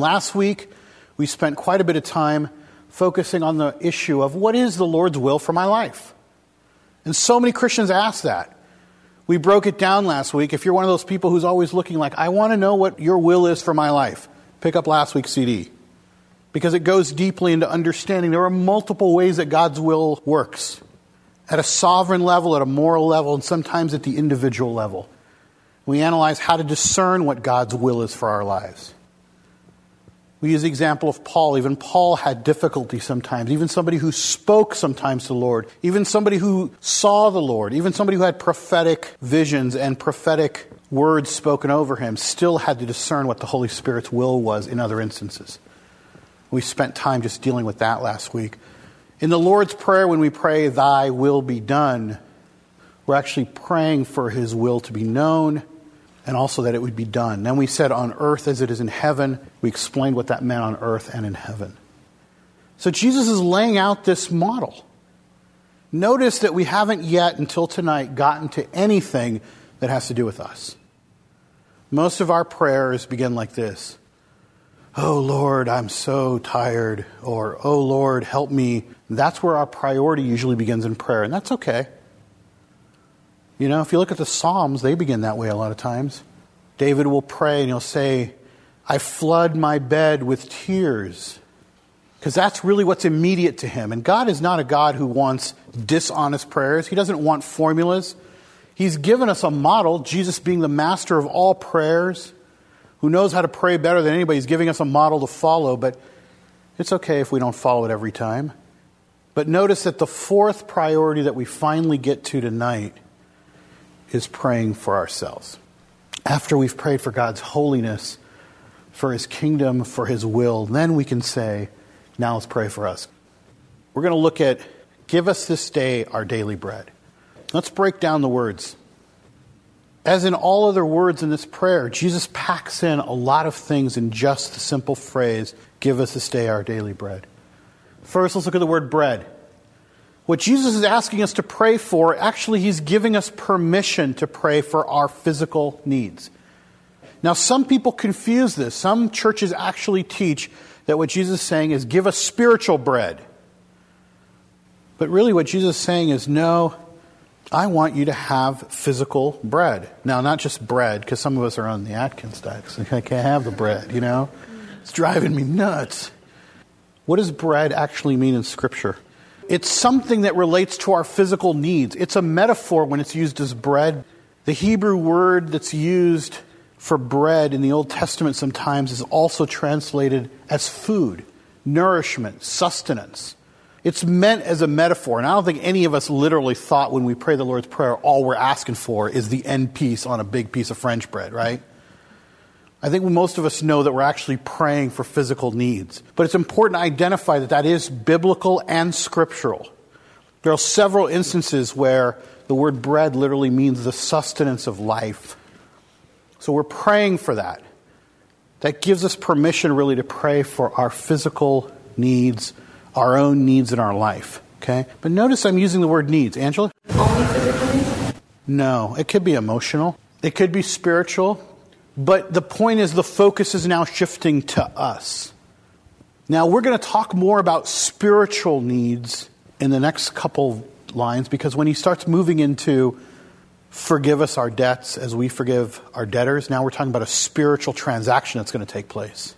Last week, we spent quite a bit of time focusing on the issue of what is the Lord's will for my life? And so many Christians ask that. We broke it down last week. If you're one of those people who's always looking like, I want to know what your will is for my life, pick up last week's CD. Because it goes deeply into understanding there are multiple ways that God's will works at a sovereign level, at a moral level, and sometimes at the individual level. We analyze how to discern what God's will is for our lives. We use the example of Paul. Even Paul had difficulty sometimes. Even somebody who spoke sometimes to the Lord. Even somebody who saw the Lord. Even somebody who had prophetic visions and prophetic words spoken over him still had to discern what the Holy Spirit's will was in other instances. We spent time just dealing with that last week. In the Lord's Prayer, when we pray, Thy will be done, we're actually praying for His will to be known and also that it would be done. Then we said, on earth as it is in heaven. We explained what that meant on earth and in heaven. So Jesus is laying out this model. Notice that we haven't yet, until tonight, gotten to anything that has to do with us. Most of our prayers begin like this Oh Lord, I'm so tired, or Oh Lord, help me. That's where our priority usually begins in prayer, and that's okay. You know, if you look at the Psalms, they begin that way a lot of times. David will pray and he'll say, I flood my bed with tears. Because that's really what's immediate to him. And God is not a God who wants dishonest prayers, He doesn't want formulas. He's given us a model, Jesus being the master of all prayers, who knows how to pray better than anybody. He's giving us a model to follow, but it's okay if we don't follow it every time. But notice that the fourth priority that we finally get to tonight is praying for ourselves. After we've prayed for God's holiness, for His kingdom, for His will, then we can say, now let's pray for us. We're going to look at, give us this day our daily bread. Let's break down the words. As in all other words in this prayer, Jesus packs in a lot of things in just the simple phrase, give us this day our daily bread. First, let's look at the word bread. What Jesus is asking us to pray for, actually, he's giving us permission to pray for our physical needs. Now, some people confuse this. Some churches actually teach that what Jesus is saying is give us spiritual bread. But really, what Jesus is saying is no, I want you to have physical bread. Now, not just bread, because some of us are on the Atkins diet. So I can't have the bread, you know? It's driving me nuts. What does bread actually mean in Scripture? It's something that relates to our physical needs. It's a metaphor when it's used as bread. The Hebrew word that's used for bread in the Old Testament sometimes is also translated as food, nourishment, sustenance. It's meant as a metaphor, and I don't think any of us literally thought when we pray the Lord's Prayer, all we're asking for is the end piece on a big piece of French bread, right? I think most of us know that we're actually praying for physical needs. But it's important to identify that that is biblical and scriptural. There are several instances where the word bread literally means the sustenance of life. So we're praying for that. That gives us permission really to pray for our physical needs, our own needs in our life. Okay? But notice I'm using the word needs. Angela? Only physical needs? No. It could be emotional. It could be spiritual. But the point is, the focus is now shifting to us. Now, we're going to talk more about spiritual needs in the next couple lines because when he starts moving into forgive us our debts as we forgive our debtors, now we're talking about a spiritual transaction that's going to take place.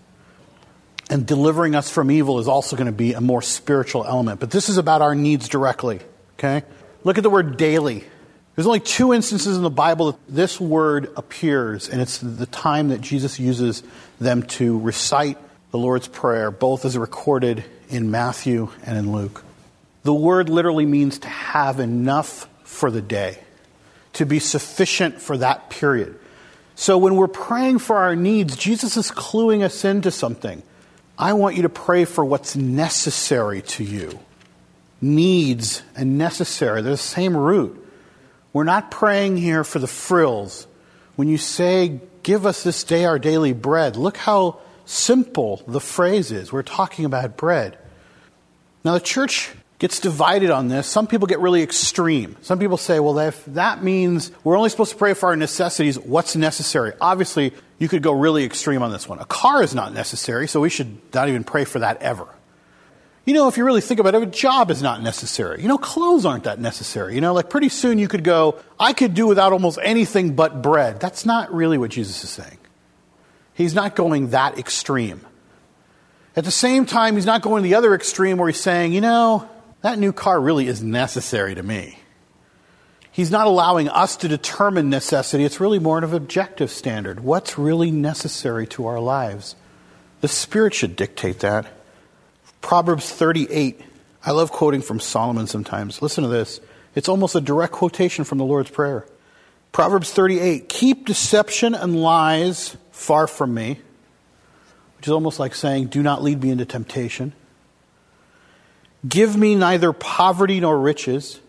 And delivering us from evil is also going to be a more spiritual element. But this is about our needs directly. Okay? Look at the word daily. There's only two instances in the Bible that this word appears, and it's the time that Jesus uses them to recite the Lord's Prayer, both as recorded in Matthew and in Luke. The word literally means to have enough for the day, to be sufficient for that period. So when we're praying for our needs, Jesus is cluing us into something. I want you to pray for what's necessary to you. Needs and necessary, they're the same root. We're not praying here for the frills. When you say, Give us this day our daily bread, look how simple the phrase is. We're talking about bread. Now, the church gets divided on this. Some people get really extreme. Some people say, well, if that means we're only supposed to pray for our necessities, what's necessary? Obviously, you could go really extreme on this one. A car is not necessary, so we should not even pray for that ever. You know, if you really think about it, a job is not necessary. You know, clothes aren't that necessary. You know, like pretty soon you could go, I could do without almost anything but bread. That's not really what Jesus is saying. He's not going that extreme. At the same time, he's not going the other extreme where he's saying, you know, that new car really is necessary to me. He's not allowing us to determine necessity. It's really more of an objective standard. What's really necessary to our lives? The Spirit should dictate that. Proverbs 38. I love quoting from Solomon sometimes. Listen to this. It's almost a direct quotation from the Lord's Prayer. Proverbs 38 Keep deception and lies far from me, which is almost like saying, Do not lead me into temptation. Give me neither poverty nor riches.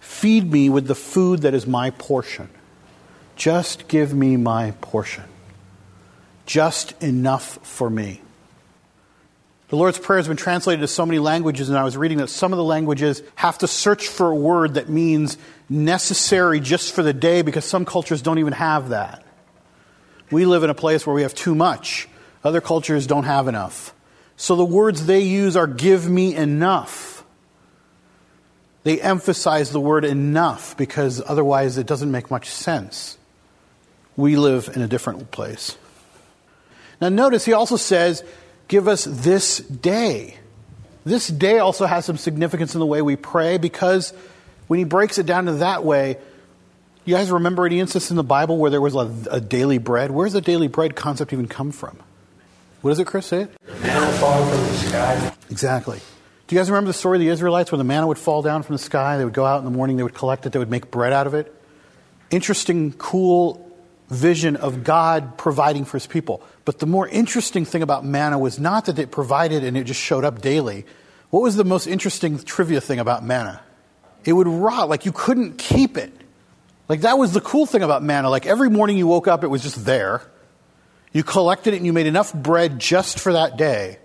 Feed me with the food that is my portion. Just give me my portion. Just enough for me. The Lord's Prayer has been translated to so many languages, and I was reading that some of the languages have to search for a word that means necessary just for the day because some cultures don't even have that. We live in a place where we have too much, other cultures don't have enough. So the words they use are give me enough. They emphasize the word enough because otherwise it doesn't make much sense. We live in a different place. Now, notice he also says, Give us this day. This day also has some significance in the way we pray because when he breaks it down to that way, you guys remember any instance in the Bible where there was a, a daily bread? Where's the daily bread concept even come from? What does it, Chris? Say it. Manna falling from the sky. Exactly. Do you guys remember the story of the Israelites where the manna would fall down from the sky? They would go out in the morning, they would collect it, they would make bread out of it. Interesting, cool vision of God providing for his people. But the more interesting thing about manna was not that it provided and it just showed up daily. What was the most interesting trivia thing about manna? It would rot, like you couldn't keep it. Like that was the cool thing about manna. Like every morning you woke up, it was just there. You collected it and you made enough bread just for that day.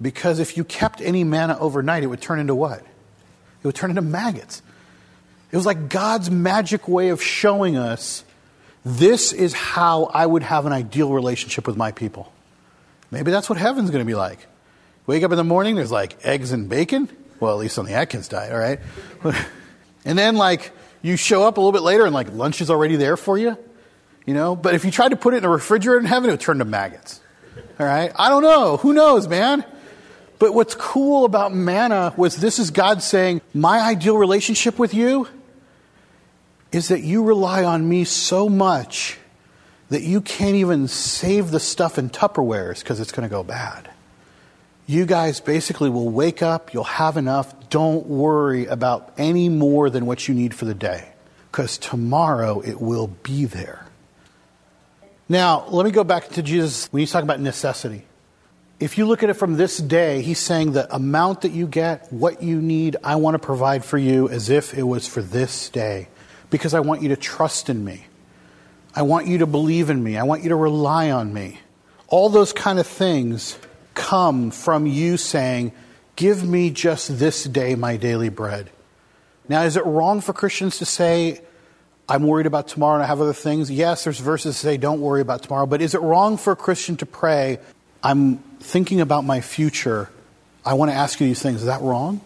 Because if you kept any manna overnight, it would turn into what? It would turn into maggots. It was like God's magic way of showing us this is how I would have an ideal relationship with my people. Maybe that's what heaven's going to be like. Wake up in the morning, there's like eggs and bacon. Well, at least on the Atkins diet, all right? and then, like, you show up a little bit later and, like, lunch is already there for you. You know, but if you tried to put it in a refrigerator in heaven, it would turn to maggots. All right? I don't know. Who knows, man? But what's cool about manna was this is God saying, My ideal relationship with you is that you rely on me so much that you can't even save the stuff in Tupperwares because it's going to go bad. You guys basically will wake up, you'll have enough. Don't worry about any more than what you need for the day because tomorrow it will be there. Now, let me go back to Jesus when he's talking about necessity. If you look at it from this day, he's saying the amount that you get, what you need, I want to provide for you as if it was for this day because I want you to trust in me. I want you to believe in me. I want you to rely on me. All those kind of things come from you saying, Give me just this day my daily bread. Now, is it wrong for Christians to say, I'm worried about tomorrow and I have other things. Yes, there's verses that say don't worry about tomorrow, but is it wrong for a Christian to pray, I'm thinking about my future. I want to ask you these things. Is that wrong?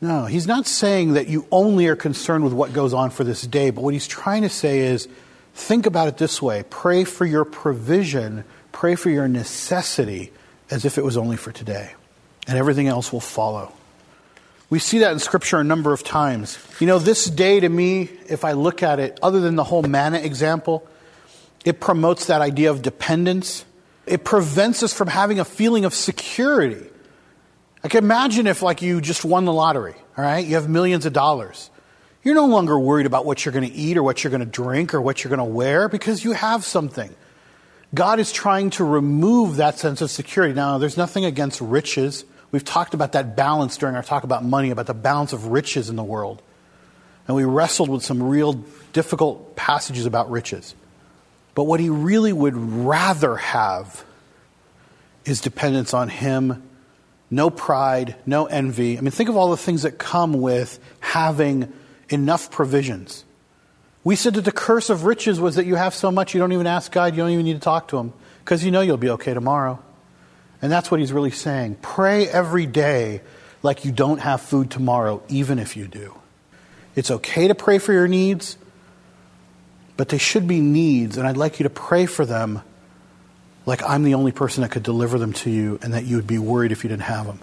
No, he's not saying that you only are concerned with what goes on for this day, but what he's trying to say is think about it this way pray for your provision, pray for your necessity as if it was only for today, and everything else will follow. We see that in Scripture a number of times. You know, this day to me, if I look at it, other than the whole manna example, it promotes that idea of dependence. It prevents us from having a feeling of security. Like imagine if like you just won the lottery, all right? You have millions of dollars. You're no longer worried about what you're going to eat or what you're going to drink or what you're going to wear because you have something. God is trying to remove that sense of security. Now, there's nothing against riches. We've talked about that balance during our talk about money, about the balance of riches in the world. And we wrestled with some real difficult passages about riches. But what he really would rather have is dependence on him no pride, no envy. I mean, think of all the things that come with having enough provisions. We said that the curse of riches was that you have so much you don't even ask God, you don't even need to talk to Him, because you know you'll be okay tomorrow. And that's what He's really saying. Pray every day like you don't have food tomorrow, even if you do. It's okay to pray for your needs, but they should be needs, and I'd like you to pray for them like I'm the only person that could deliver them to you and that you would be worried if you didn't have them.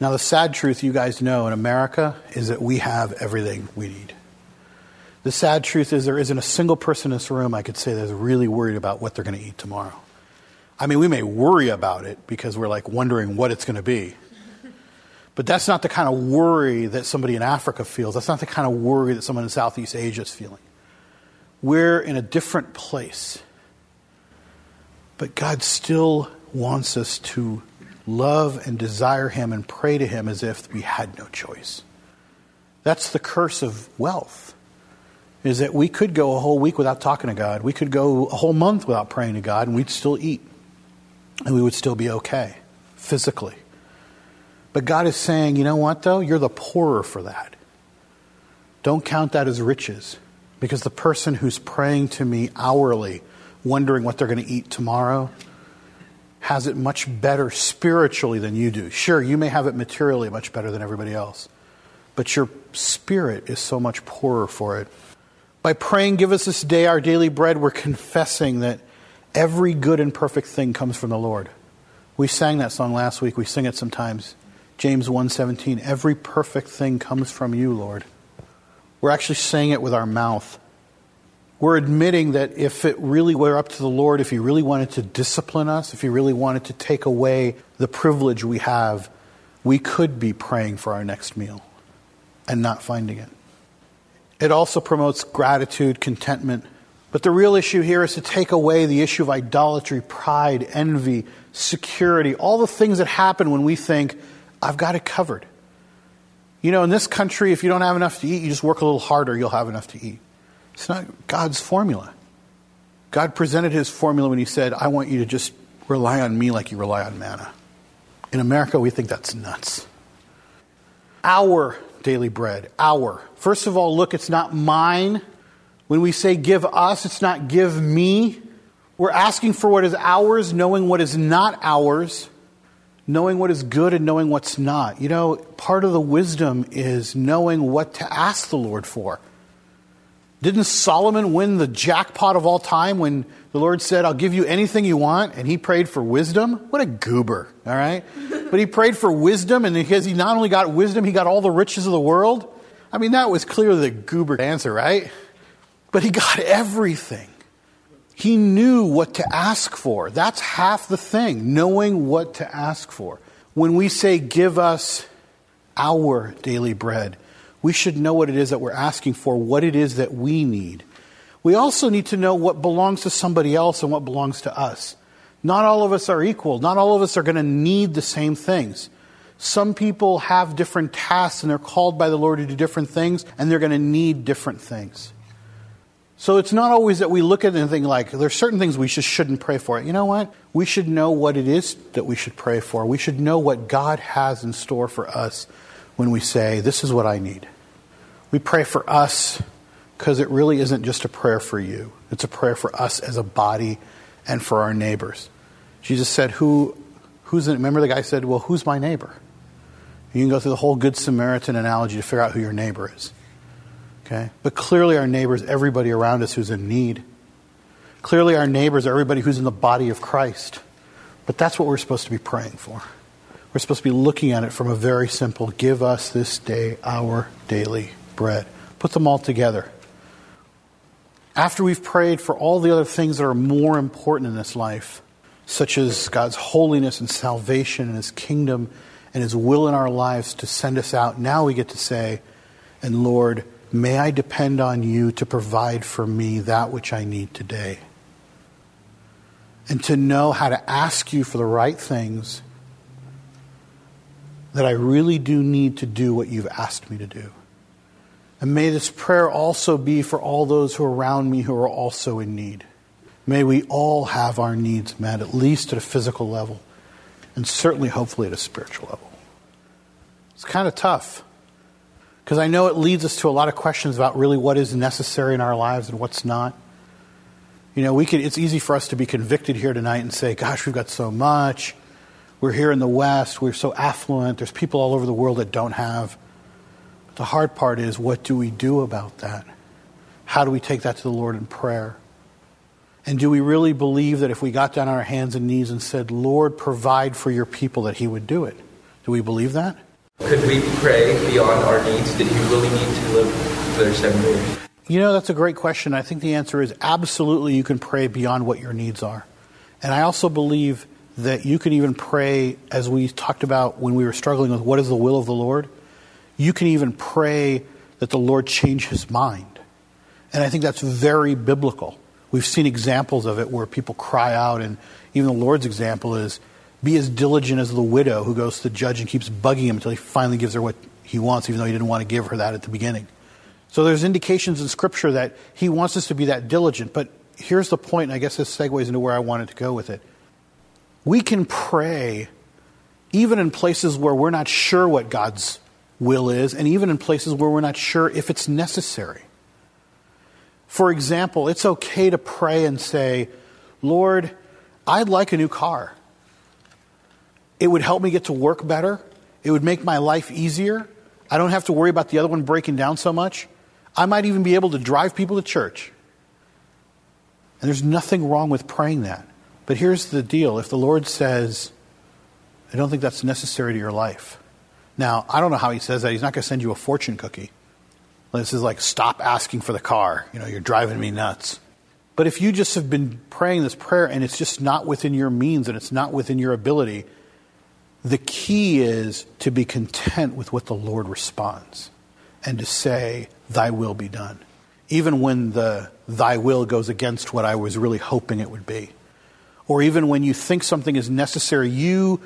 Now, the sad truth you guys know in America is that we have everything we need. The sad truth is there isn't a single person in this room I could say that's really worried about what they're going to eat tomorrow. I mean, we may worry about it because we're like wondering what it's going to be. But that's not the kind of worry that somebody in Africa feels. That's not the kind of worry that someone in Southeast Asia is feeling. We're in a different place. But God still wants us to love and desire Him and pray to Him as if we had no choice. That's the curse of wealth, is that we could go a whole week without talking to God. We could go a whole month without praying to God, and we'd still eat. And we would still be okay physically. But God is saying, you know what, though? You're the poorer for that. Don't count that as riches. Because the person who's praying to me hourly wondering what they're going to eat tomorrow has it much better spiritually than you do. Sure, you may have it materially much better than everybody else, but your spirit is so much poorer for it. By praying, Give us this day our daily bread, we're confessing that every good and perfect thing comes from the Lord. We sang that song last week. We sing it sometimes. James 1:17 Every perfect thing comes from you, Lord. We're actually saying it with our mouth. We're admitting that if it really were up to the Lord, if He really wanted to discipline us, if He really wanted to take away the privilege we have, we could be praying for our next meal and not finding it. It also promotes gratitude, contentment. But the real issue here is to take away the issue of idolatry, pride, envy, security, all the things that happen when we think, I've got it covered. You know, in this country, if you don't have enough to eat, you just work a little harder, you'll have enough to eat. It's not God's formula. God presented his formula when he said, I want you to just rely on me like you rely on manna. In America, we think that's nuts. Our daily bread, our. First of all, look, it's not mine. When we say give us, it's not give me. We're asking for what is ours, knowing what is not ours, knowing what is good and knowing what's not. You know, part of the wisdom is knowing what to ask the Lord for. Didn't Solomon win the jackpot of all time when the Lord said, I'll give you anything you want? And he prayed for wisdom? What a goober, all right? but he prayed for wisdom, and because he not only got wisdom, he got all the riches of the world. I mean, that was clearly the goober answer, right? But he got everything. He knew what to ask for. That's half the thing, knowing what to ask for. When we say, give us our daily bread, we should know what it is that we're asking for, what it is that we need. We also need to know what belongs to somebody else and what belongs to us. Not all of us are equal. Not all of us are going to need the same things. Some people have different tasks and they're called by the Lord to do different things and they're going to need different things. So it's not always that we look at anything like there's certain things we just shouldn't pray for. You know what? We should know what it is that we should pray for. We should know what God has in store for us when we say, This is what I need. We pray for us because it really isn't just a prayer for you, it's a prayer for us as a body and for our neighbors. Jesus said, Who, who's, the, remember the guy said, Well, who's my neighbor? You can go through the whole Good Samaritan analogy to figure out who your neighbor is. Okay? But clearly, our neighbors, everybody around us who's in need. Clearly, our neighbors are everybody who's in the body of Christ. But that's what we're supposed to be praying for. We're supposed to be looking at it from a very simple give us this day our daily bread. Put them all together. After we've prayed for all the other things that are more important in this life, such as God's holiness and salvation and His kingdom and His will in our lives to send us out, now we get to say, And Lord, may I depend on you to provide for me that which I need today. And to know how to ask you for the right things that I really do need to do what you've asked me to do. And may this prayer also be for all those who are around me who are also in need. May we all have our needs met, at least at a physical level, and certainly, hopefully, at a spiritual level. It's kind of tough because I know it leads us to a lot of questions about really what is necessary in our lives and what's not. You know, we could, it's easy for us to be convicted here tonight and say, gosh, we've got so much. We're here in the West. We're so affluent. There's people all over the world that don't have. The hard part is, what do we do about that? How do we take that to the Lord in prayer? And do we really believe that if we got down on our hands and knees and said, Lord, provide for your people, that He would do it? Do we believe that? Could we pray beyond our needs? Did He really need to live for seven years? You know, that's a great question. I think the answer is absolutely you can pray beyond what your needs are. And I also believe that you can even pray, as we talked about when we were struggling with what is the will of the Lord, you can even pray that the Lord change his mind. And I think that's very biblical. We've seen examples of it where people cry out, and even the Lord's example is be as diligent as the widow who goes to the judge and keeps bugging him until he finally gives her what he wants, even though he didn't want to give her that at the beginning. So there's indications in Scripture that he wants us to be that diligent. But here's the point, and I guess this segues into where I wanted to go with it. We can pray even in places where we're not sure what God's will is, and even in places where we're not sure if it's necessary. For example, it's okay to pray and say, Lord, I'd like a new car. It would help me get to work better. It would make my life easier. I don't have to worry about the other one breaking down so much. I might even be able to drive people to church. And there's nothing wrong with praying that. But here's the deal if the Lord says, I don't think that's necessary to your life. Now, I don't know how he says that. He's not going to send you a fortune cookie. This is like, stop asking for the car. You know, you're driving me nuts. But if you just have been praying this prayer and it's just not within your means and it's not within your ability, the key is to be content with what the Lord responds and to say, Thy will be done. Even when the Thy will goes against what I was really hoping it would be. Or even when you think something is necessary, you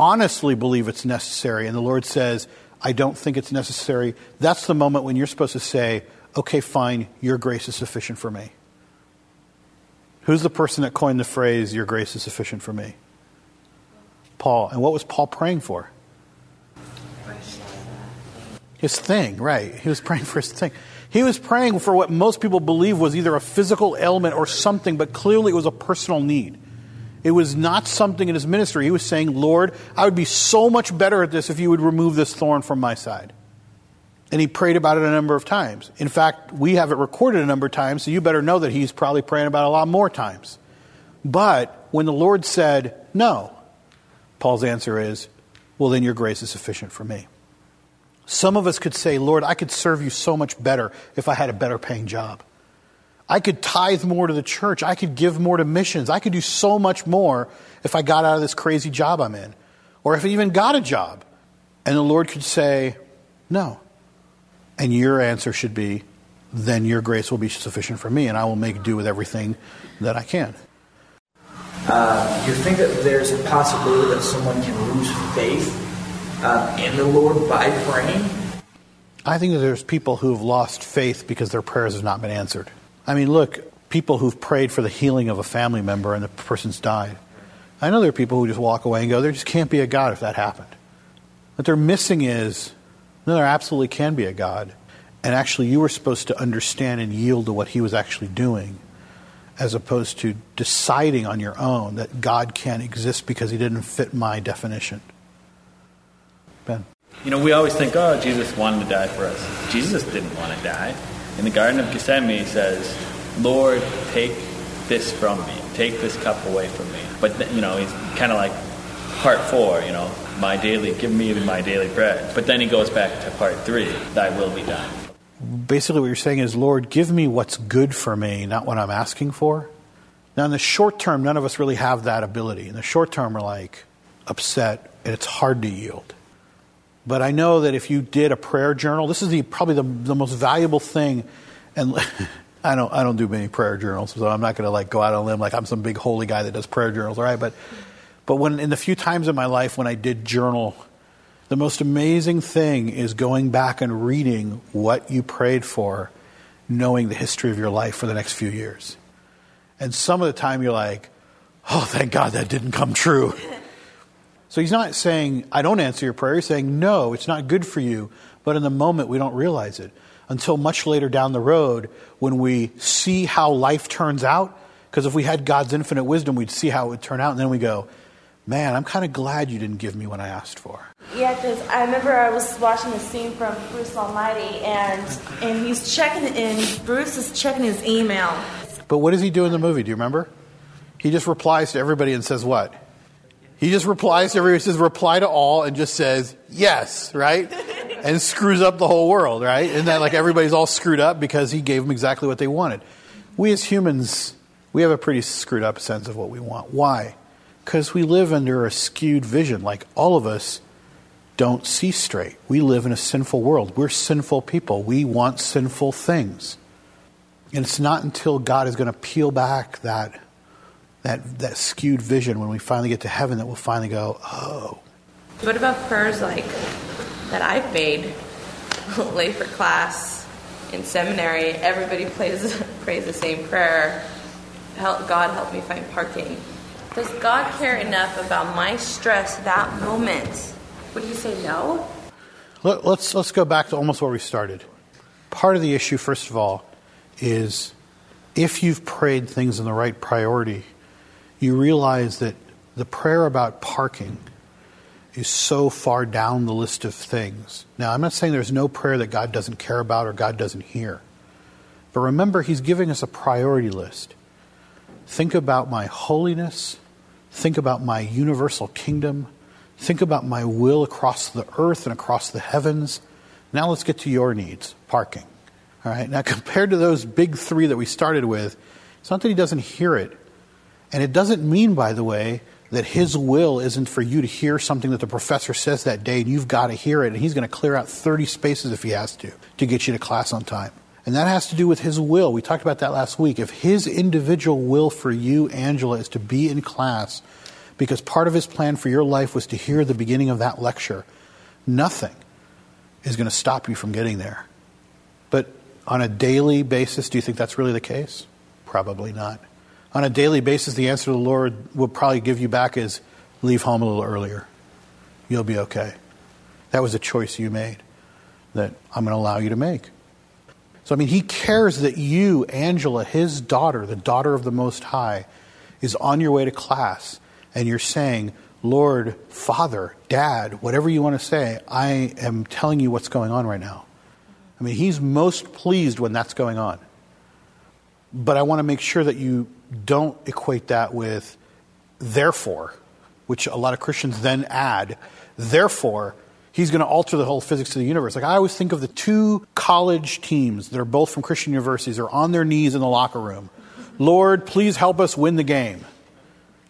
honestly believe it's necessary, and the Lord says, I don't think it's necessary. That's the moment when you're supposed to say, Okay, fine, your grace is sufficient for me. Who's the person that coined the phrase, Your grace is sufficient for me? Paul. And what was Paul praying for? His thing, right. He was praying for his thing. He was praying for what most people believe was either a physical ailment or something, but clearly it was a personal need. It was not something in his ministry. He was saying, Lord, I would be so much better at this if you would remove this thorn from my side. And he prayed about it a number of times. In fact, we have it recorded a number of times, so you better know that he's probably praying about it a lot more times. But when the Lord said, No, Paul's answer is, Well, then your grace is sufficient for me. Some of us could say, Lord, I could serve you so much better if I had a better paying job. I could tithe more to the church. I could give more to missions. I could do so much more if I got out of this crazy job I'm in. Or if I even got a job. And the Lord could say, No. And your answer should be, Then your grace will be sufficient for me, and I will make do with everything that I can. Uh, you think that there's a possibility that someone can lose faith uh, in the Lord by praying? I think that there's people who have lost faith because their prayers have not been answered. I mean, look, people who've prayed for the healing of a family member and the person's died. I know there are people who just walk away and go, there just can't be a God if that happened. What they're missing is, no, there absolutely can be a God. And actually, you were supposed to understand and yield to what he was actually doing, as opposed to deciding on your own that God can't exist because he didn't fit my definition. Ben. You know, we always think, oh, Jesus wanted to die for us. Jesus didn't want to die. In the Garden of Gethsemane, he says, Lord, take this from me. Take this cup away from me. But, you know, he's kind of like part four, you know, my daily, give me my daily bread. But then he goes back to part three, thy will be done. Basically, what you're saying is, Lord, give me what's good for me, not what I'm asking for. Now, in the short term, none of us really have that ability. In the short term, we're like upset, and it's hard to yield. But I know that if you did a prayer journal, this is the, probably the, the most valuable thing. And I don't, I don't do many prayer journals, so I'm not going to like go out on a limb like I'm some big holy guy that does prayer journals, all right? But, but when in the few times in my life when I did journal, the most amazing thing is going back and reading what you prayed for, knowing the history of your life for the next few years. And some of the time you're like, oh, thank God that didn't come true. So he's not saying, I don't answer your prayer. He's saying, no, it's not good for you. But in the moment, we don't realize it until much later down the road when we see how life turns out. Because if we had God's infinite wisdom, we'd see how it would turn out. And then we go, man, I'm kind of glad you didn't give me what I asked for. Yeah, because I remember I was watching a scene from Bruce Almighty, and and he's checking, and Bruce is checking his email. But what does he do in the movie? Do you remember? He just replies to everybody and says what? He just replies to everybody, says reply to all, and just says yes, right? and screws up the whole world, right? Isn't that like everybody's all screwed up because he gave them exactly what they wanted? We as humans, we have a pretty screwed up sense of what we want. Why? Because we live under a skewed vision. Like all of us don't see straight. We live in a sinful world. We're sinful people. We want sinful things. And it's not until God is going to peel back that, that, that skewed vision when we finally get to heaven that we'll finally go, oh. What about prayers like that I've made late for class in seminary? Everybody plays, prays the same prayer. Help, God help me find parking. Does God care enough about my stress that moment would you say no? Let, let's, let's go back to almost where we started. Part of the issue, first of all, is if you've prayed things in the right priority, you realize that the prayer about parking is so far down the list of things. Now, I'm not saying there's no prayer that God doesn't care about or God doesn't hear. But remember, He's giving us a priority list. Think about my holiness, think about my universal kingdom, Think about my will across the earth and across the heavens. Now let's get to your needs parking. All right, now compared to those big three that we started with, it's not that he doesn't hear it. And it doesn't mean, by the way, that his will isn't for you to hear something that the professor says that day and you've got to hear it and he's going to clear out 30 spaces if he has to to get you to class on time. And that has to do with his will. We talked about that last week. If his individual will for you, Angela, is to be in class because part of his plan for your life was to hear the beginning of that lecture. Nothing is going to stop you from getting there. But on a daily basis, do you think that's really the case? Probably not. On a daily basis, the answer the Lord will probably give you back is leave home a little earlier. You'll be okay. That was a choice you made that I'm going to allow you to make. So, I mean, he cares that you, Angela, his daughter, the daughter of the Most High, is on your way to class and you're saying, Lord, Father, Dad, whatever you want to say, I am telling you what's going on right now. I mean, He's most pleased when that's going on. But I want to make sure that you don't equate that with therefore, which a lot of Christians then add, therefore, he's going to alter the whole physics of the universe. Like I always think of the two college teams that are both from Christian universities are on their knees in the locker room. Lord, please help us win the game.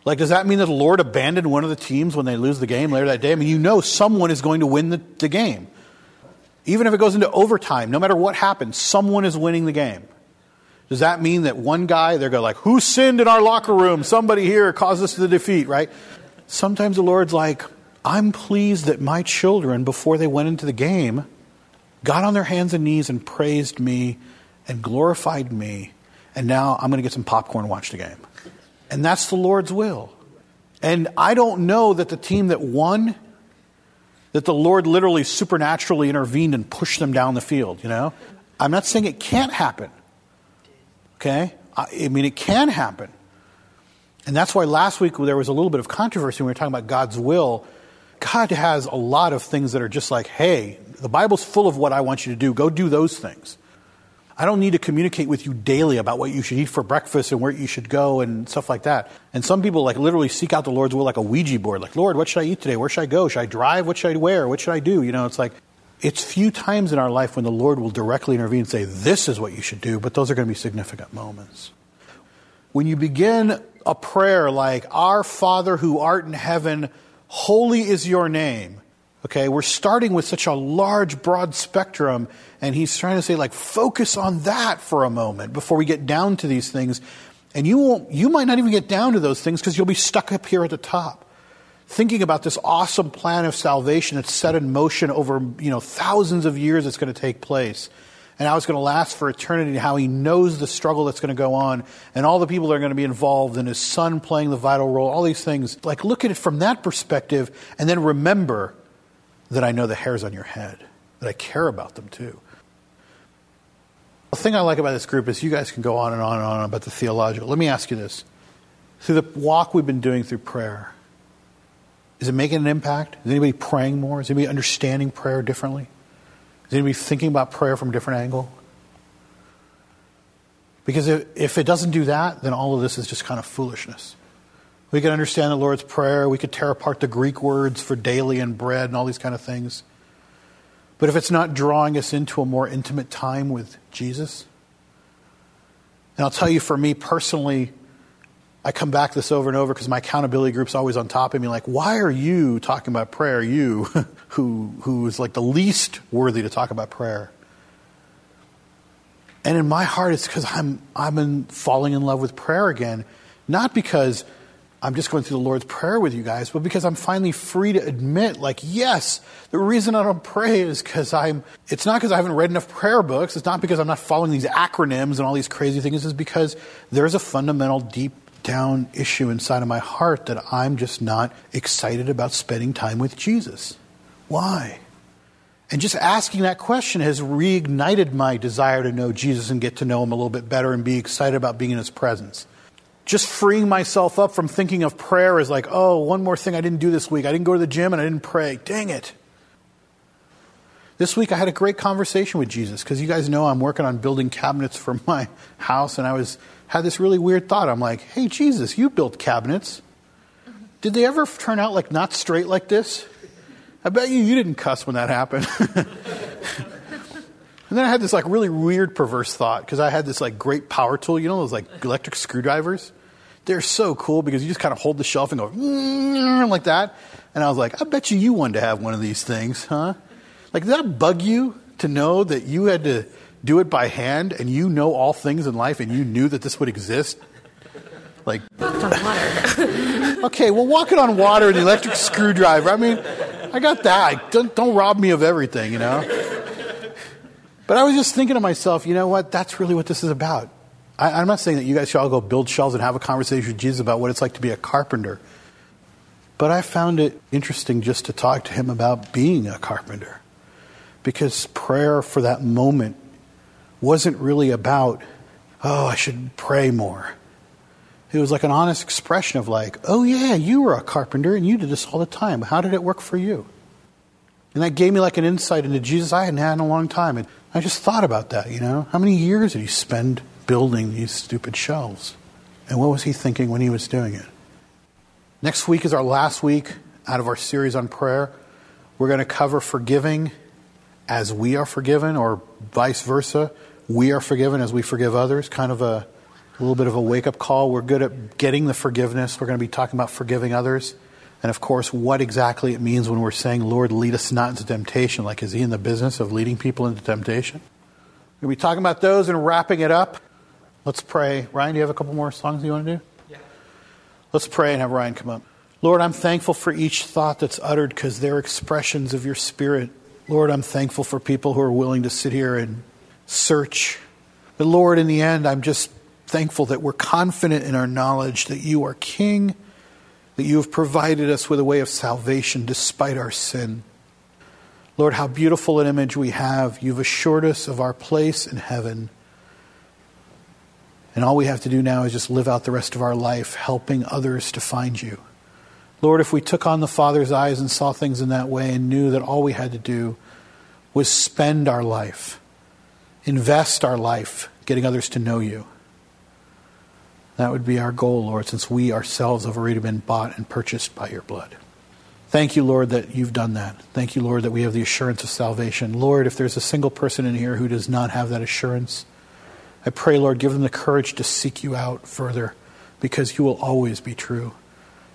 Like, does that mean that the Lord abandoned one of the teams when they lose the game later that day? I mean, you know someone is going to win the, the game. Even if it goes into overtime, no matter what happens, someone is winning the game. Does that mean that one guy, they're going like, who sinned in our locker room? Somebody here caused us the defeat, right? Sometimes the Lord's like, I'm pleased that my children, before they went into the game, got on their hands and knees and praised me and glorified me. And now I'm going to get some popcorn and watch the game. And that's the Lord's will. And I don't know that the team that won, that the Lord literally supernaturally intervened and pushed them down the field, you know? I'm not saying it can't happen. Okay? I mean, it can happen. And that's why last week there was a little bit of controversy when we were talking about God's will. God has a lot of things that are just like, hey, the Bible's full of what I want you to do. Go do those things. I don't need to communicate with you daily about what you should eat for breakfast and where you should go and stuff like that. And some people like literally seek out the Lord's will like a Ouija board. Like, Lord, what should I eat today? Where should I go? Should I drive? What should I wear? What should I do? You know, it's like, it's few times in our life when the Lord will directly intervene and say, this is what you should do, but those are going to be significant moments. When you begin a prayer like, Our Father who art in heaven, holy is your name. Okay, we're starting with such a large, broad spectrum, and he's trying to say, like, focus on that for a moment before we get down to these things. And you won't, you might not even get down to those things because you'll be stuck up here at the top. Thinking about this awesome plan of salvation that's set in motion over, you know, thousands of years it's going to take place. and how it's going to last for eternity, how he knows the struggle that's going to go on, and all the people that are going to be involved, and his son playing the vital role, all these things. Like, look at it from that perspective, and then remember that I know the hairs on your head, that I care about them too. The thing I like about this group is you guys can go on and on and on about the theological. Let me ask you this. Through the walk we've been doing through prayer, is it making an impact? Is anybody praying more? Is anybody understanding prayer differently? Is anybody thinking about prayer from a different angle? Because if, it doesn't do that, then all of this is just kind of foolishness. We can understand the Lord's Prayer. We could tear apart the Greek words for daily and bread and all these kind of things. But if it's not drawing us into a more intimate time with Jesus, and I'll tell you for me personally, I come back this over and over because my accountability group's always on top of me, like, why are you talking about prayer? You, who, who is like the least worthy to talk about prayer. And in my heart, it's because I'm, I'm in falling in love with prayer again. Not because I'm just going through the Lord's Prayer with you guys, but because I'm finally free to admit, like, yes, the reason I don't pray is because I'm, it's not because I haven't read enough prayer books. It's not because I'm not following these acronyms and all these crazy things. It's because there's a fundamental, deep down issue inside of my heart that I'm just not excited about spending time with Jesus. Why? And just asking that question has reignited my desire to know Jesus and get to know him a little bit better and be excited about being in his presence. Just freeing myself up from thinking of prayer as like, oh, one more thing I didn't do this week. I didn't go to the gym and I didn't pray. Dang it. This week I had a great conversation with Jesus because you guys know I'm working on building cabinets for my house and I was had this really weird thought. I'm like, hey, Jesus, you built cabinets. Did they ever turn out like not straight like this? I bet you you didn't cuss when that happened. and then I had this like really weird perverse thought because I had this like great power tool, you know, those like electric screwdrivers. They're so cool because you just kind of hold the shelf and go mm, like that. And I was like, I bet you you wanted to have one of these things, huh? Like, does that bug you to know that you had to do it by hand and you know all things in life and you knew that this would exist? Like, Walked on water. okay, well, walking on water and the electric screwdriver. I mean, I got that. Don't, don't rob me of everything, you know? But I was just thinking to myself, you know what? That's really what this is about. I, I'm not saying that you guys should all go build shells and have a conversation with Jesus about what it's like to be a carpenter. But I found it interesting just to talk to him about being a carpenter. Because prayer for that moment wasn't really about, oh, I should pray more. It was like an honest expression of, like, oh, yeah, you were a carpenter and you did this all the time. How did it work for you? And that gave me like an insight into Jesus I hadn't had in a long time. And I just thought about that, you know? How many years did he spend building these stupid shelves? And what was he thinking when he was doing it? Next week is our last week out of our series on prayer. We're going to cover forgiving as we are forgiven, or vice versa. We are forgiven as we forgive others. Kind of a, a little bit of a wake up call. We're good at getting the forgiveness. We're going to be talking about forgiving others. And of course, what exactly it means when we're saying, Lord, lead us not into temptation. Like, is he in the business of leading people into temptation? We're going to be talking about those and wrapping it up. Let's pray. Ryan, do you have a couple more songs you want to do? Yeah. Let's pray and have Ryan come up. Lord, I'm thankful for each thought that's uttered because they're expressions of your spirit. Lord, I'm thankful for people who are willing to sit here and search. But Lord, in the end, I'm just thankful that we're confident in our knowledge that you are King, that you have provided us with a way of salvation despite our sin. Lord, how beautiful an image we have. You've assured us of our place in heaven. And all we have to do now is just live out the rest of our life helping others to find you. Lord, if we took on the Father's eyes and saw things in that way and knew that all we had to do was spend our life, invest our life getting others to know you, that would be our goal, Lord, since we ourselves have already been bought and purchased by your blood. Thank you, Lord, that you've done that. Thank you, Lord, that we have the assurance of salvation. Lord, if there's a single person in here who does not have that assurance, I pray, Lord, give them the courage to seek you out further because you will always be true.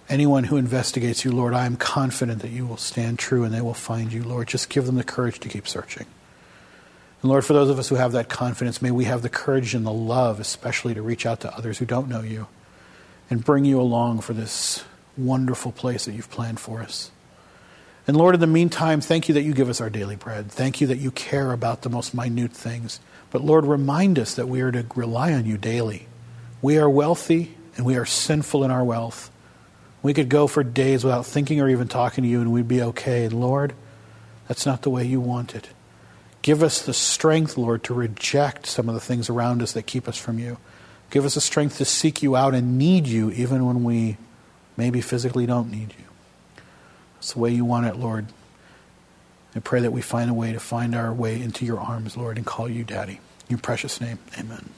Anyone who investigates you, Lord, I am confident that you will stand true and they will find you, Lord. Just give them the courage to keep searching. And Lord, for those of us who have that confidence, may we have the courage and the love, especially to reach out to others who don't know you and bring you along for this wonderful place that you've planned for us. And Lord, in the meantime, thank you that you give us our daily bread. Thank you that you care about the most minute things. But Lord, remind us that we are to rely on you daily. We are wealthy and we are sinful in our wealth. We could go for days without thinking or even talking to you and we'd be okay. And Lord, that's not the way you want it. Give us the strength, Lord, to reject some of the things around us that keep us from you. Give us the strength to seek you out and need you even when we maybe physically don't need you. It's the way you want it, Lord. I pray that we find a way to find our way into your arms, Lord, and call you Daddy. In your precious name, amen.